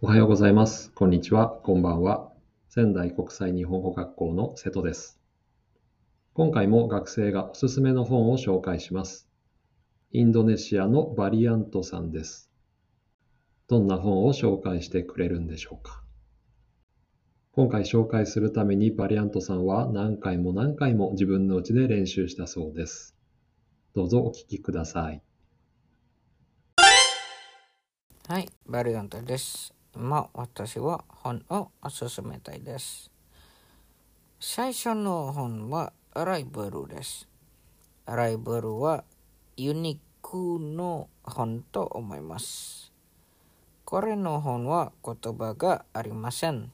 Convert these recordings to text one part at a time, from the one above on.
おはようございます。こんにちは。こんばんは。仙台国際日本語学校の瀬戸です。今回も学生がおすすめの本を紹介します。インドネシアのバリアントさんです。どんな本を紹介してくれるんでしょうか。今回紹介するためにバリアントさんは何回も何回も自分の家で練習したそうです。どうぞお聞きください。はい、バリアントです。今、私は本をおすすめたいです。最初の本はライブルです。ライブルはユニークの本と思います。これの本は言葉がありません。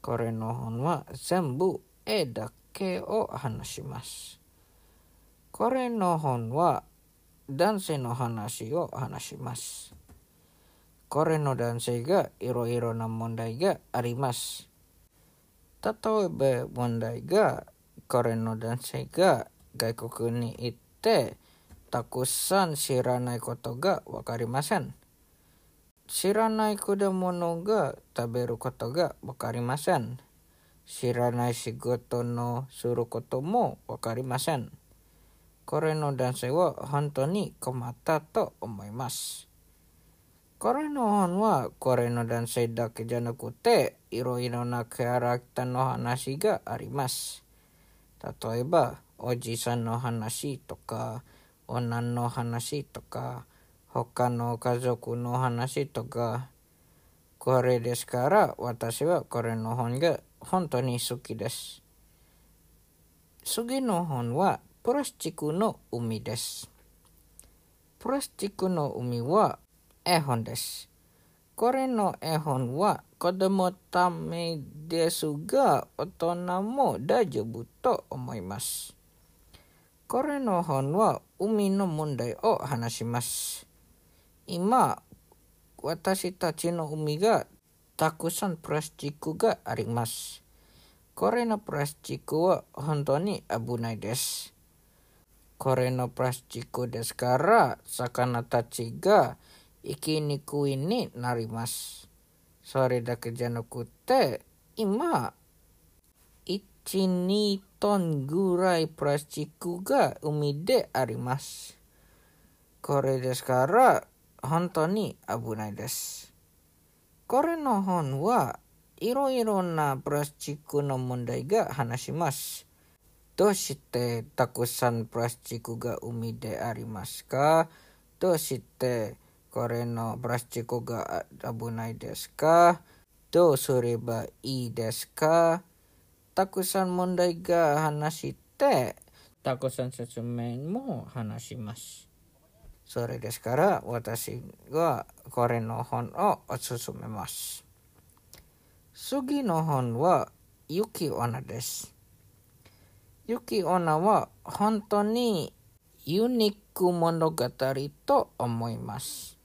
これの本は全部絵だけを話します。これの本は男性の話を話します。これの男性がいろいろな問題があります。例えば問題が、これの男性が外国に行って、たくさん知らないことがわかりません。知らない果物が食べることがわかりません。知らない仕事のすることもわかりません。これの男性は本当に困ったと思います。これの本はこれの男性だけじゃなくていろいろなキャラクターの話があります。例えばおじさんの話とか女の話とか他の家族の話とかこれですから私はこれの本が本当に好きです。次の本はプラスチックの海です。プラスチックの海は絵本です。これの絵本は子供ためですが大人も大丈夫と思います。これの本は海の問題を話します。今、私たちの海がたくさんプラスチックがあります。これのプラスチックは本当に危ないです。これのプラスチックですから魚たちが生きにくいになります。それだけじゃなくて、今、1、2トンぐらいプラスチックが海であります。これですから、本当に危ないです。これの本はいろいろなプラスチックの問題が話します。どうしてたくさんプラスチックが海でありますかどうしてこれのプラスチックが危ないですかどうすればいいですかたくさん問題が話して、たくさん説明も話します。それですから私はこれの本をおすすめます。次の本は雪女です。雪女は本当にユニーク物語と思います。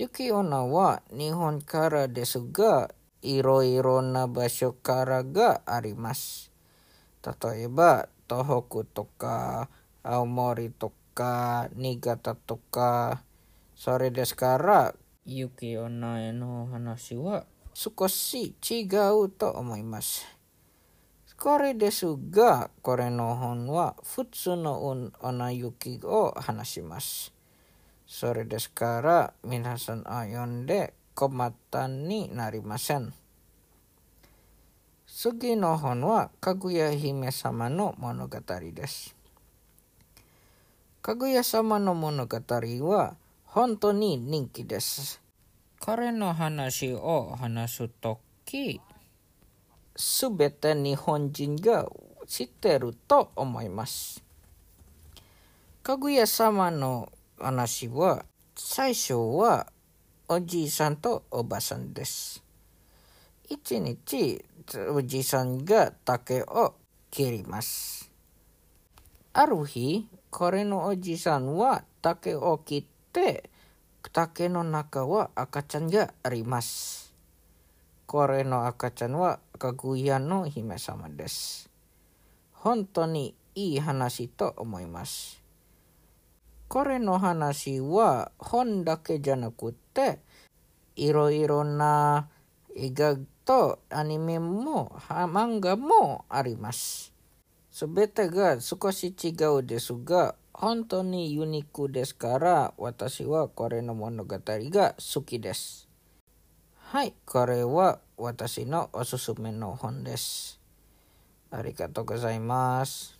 雪女は日本からですが、いろいろな場所からがあります。例えば、東北とか、青森とか、新潟とか、それですから、雪女への話は？少し違うと思います。これですが、これの本は普通の女雪を話します。それですから、皆さんを読んで困ったになりません。次の本は、かぐや姫様の物語です。かぐや様の物語は本当に人気です。彼の話を話すとき、すべて日本人が知ってると思います。かぐや様の話は最初はおじいさんとおばさんです。一日おじいさんが竹を切ります。ある日、これのおじいさんは竹を切って竹の中は赤ちゃんがあります。これの赤ちゃんはかぐやの姫様です。本当にいい話と思います。これの話は本だけじゃなくていろいろな映画とアニメも漫画もあります。すべてが少し違うですが、本当にユニークですから、私はこれの物語が好きです。はい、これは私のおすすめの本です。ありがとうございます。